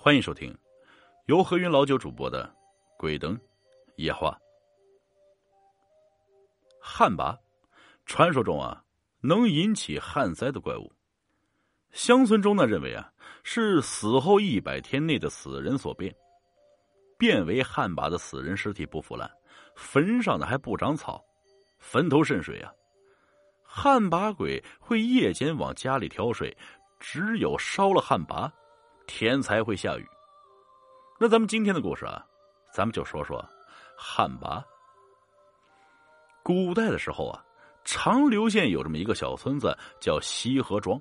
欢迎收听由何云老九主播的《鬼灯夜话》。旱魃，传说中啊，能引起旱灾的怪物。乡村中呢，认为啊，是死后一百天内的死人所变。变为旱魃的死人尸体不腐烂，坟上的还不长草，坟头渗水啊。旱魃鬼会夜间往家里挑水，只有烧了旱魃。天才会下雨。那咱们今天的故事啊，咱们就说说旱魃。古代的时候啊，长留县有这么一个小村子，叫西河庄。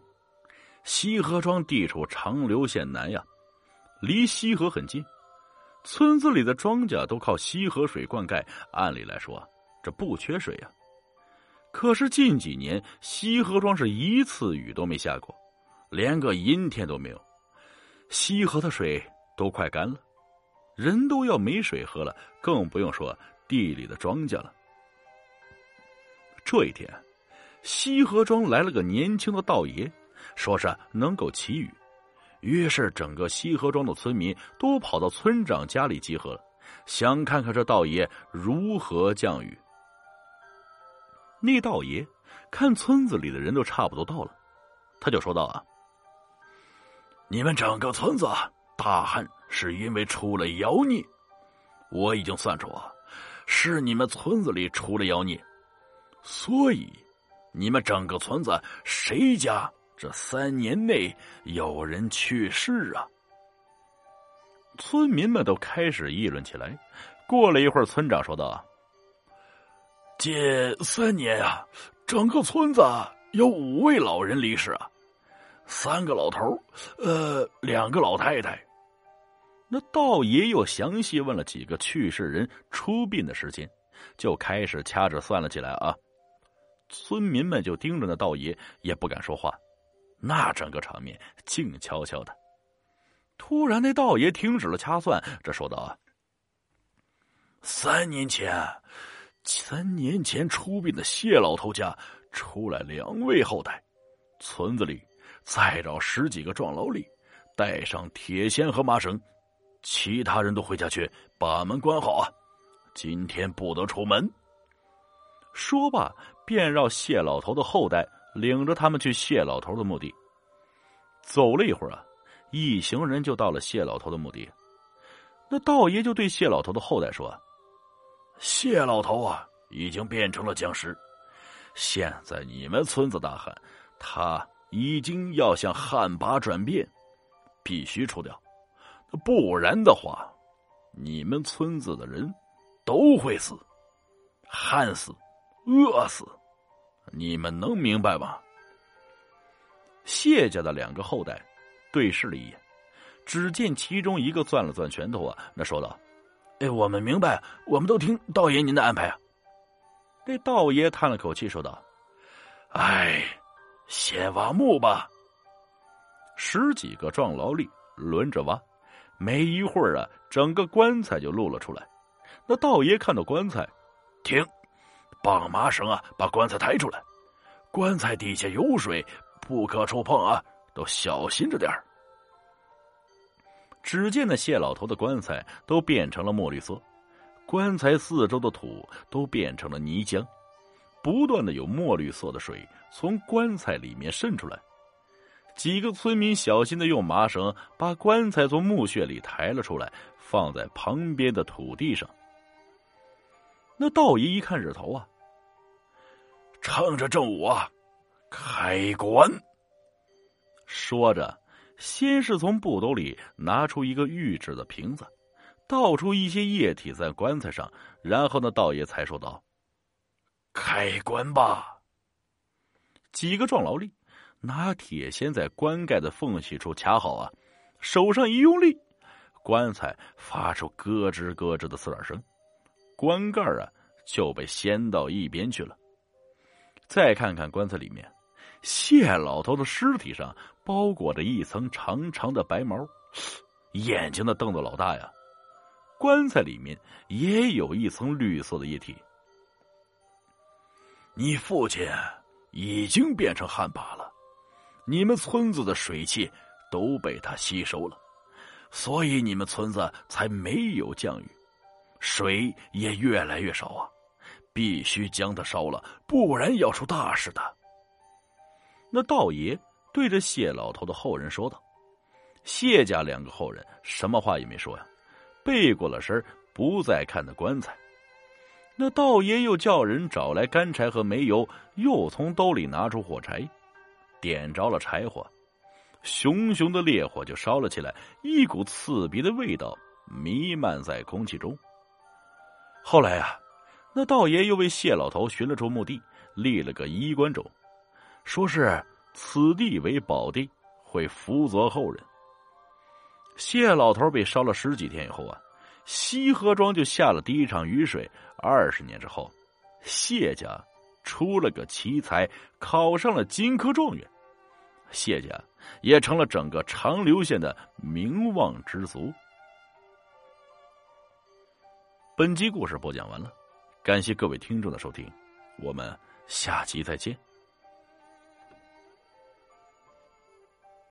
西河庄地处长留县南呀，离西河很近。村子里的庄稼都靠西河水灌溉，按理来说这不缺水呀。可是近几年西河庄是一次雨都没下过，连个阴天都没有。西河的水都快干了，人都要没水喝了，更不用说地里的庄稼了。这一天，西河庄来了个年轻的道爷，说是能够祈雨，于是整个西河庄的村民都跑到村长家里集合了，想看看这道爷如何降雨。那道爷看村子里的人都差不多到了，他就说道：“啊。”你们整个村子大旱是因为出了妖孽，我已经算出啊，是你们村子里出了妖孽，所以你们整个村子谁家这三年内有人去世啊？村民们都开始议论起来。过了一会儿，村长说道：“近三年啊，整个村子有五位老人离世啊。”三个老头呃，两个老太太。那道爷又详细问了几个去世人出殡的时间，就开始掐指算了起来啊。村民们就盯着那道爷，也不敢说话，那整个场面静悄悄的。突然，那道爷停止了掐算，这说道：“啊，三年前，三年前出殡的谢老头家出来两位后代，村子里。”再找十几个壮劳力，带上铁锨和麻绳，其他人都回家去把门关好啊！今天不得出门。说罢，便让谢老头的后代领着他们去谢老头的墓地。走了一会儿啊，一行人就到了谢老头的墓地。那道爷就对谢老头的后代说：“谢老头啊，已经变成了僵尸，现在你们村子大旱，他。”已经要向旱魃转变，必须除掉，不然的话，你们村子的人都会死，旱死，饿死，你们能明白吗？谢家的两个后代对视了一眼，只见其中一个攥了攥拳头啊，那说道：“哎，我们明白，我们都听道爷您的安排啊。”这道爷叹了口气说道：“哎。”先挖墓吧。十几个壮劳力轮着挖，没一会儿啊，整个棺材就露了出来。那道爷看到棺材，停，绑麻绳啊，把棺材抬出来。棺材底下有水，不可触碰啊，都小心着点儿。只见那谢老头的棺材都变成了墨绿色，棺材四周的土都变成了泥浆。不断的有墨绿色的水从棺材里面渗出来，几个村民小心的用麻绳把棺材从墓穴里抬了出来，放在旁边的土地上。那道爷一看日头啊，趁着正午啊，开棺。说着，先是从布兜里拿出一个玉制的瓶子，倒出一些液体在棺材上，然后那道爷才说道。开棺吧！几个壮劳力拿铁锨在棺盖的缝隙处卡好啊，手上一用力，棺材发出咯吱咯吱的刺耳声，棺盖啊就被掀到一边去了。再看看棺材里面，谢老头的尸体上包裹着一层长长的白毛，眼睛的瞪得老大呀。棺材里面也有一层绿色的液体。你父亲已经变成旱魃了，你们村子的水气都被他吸收了。所以你们村子才没有降雨，水也越来越少啊！必须将它烧了，不然要出大事的。那道爷对着谢老头的后人说道：“谢家两个后人什么话也没说呀，背过了身，不再看那棺材。”那道爷又叫人找来干柴和煤油，又从兜里拿出火柴，点着了柴火。熊熊的烈火就烧了起来，一股刺鼻的味道弥漫在空气中。后来啊，那道爷又为谢老头寻了处墓地，立了个衣冠冢，说是此地为宝地，会福泽后人。谢老头被烧了十几天以后啊，西河庄就下了第一场雨水。二十年之后，谢家出了个奇才，考上了金科状元。谢家也成了整个长留县的名望之族。本集故事播讲完了，感谢各位听众的收听，我们下集再见。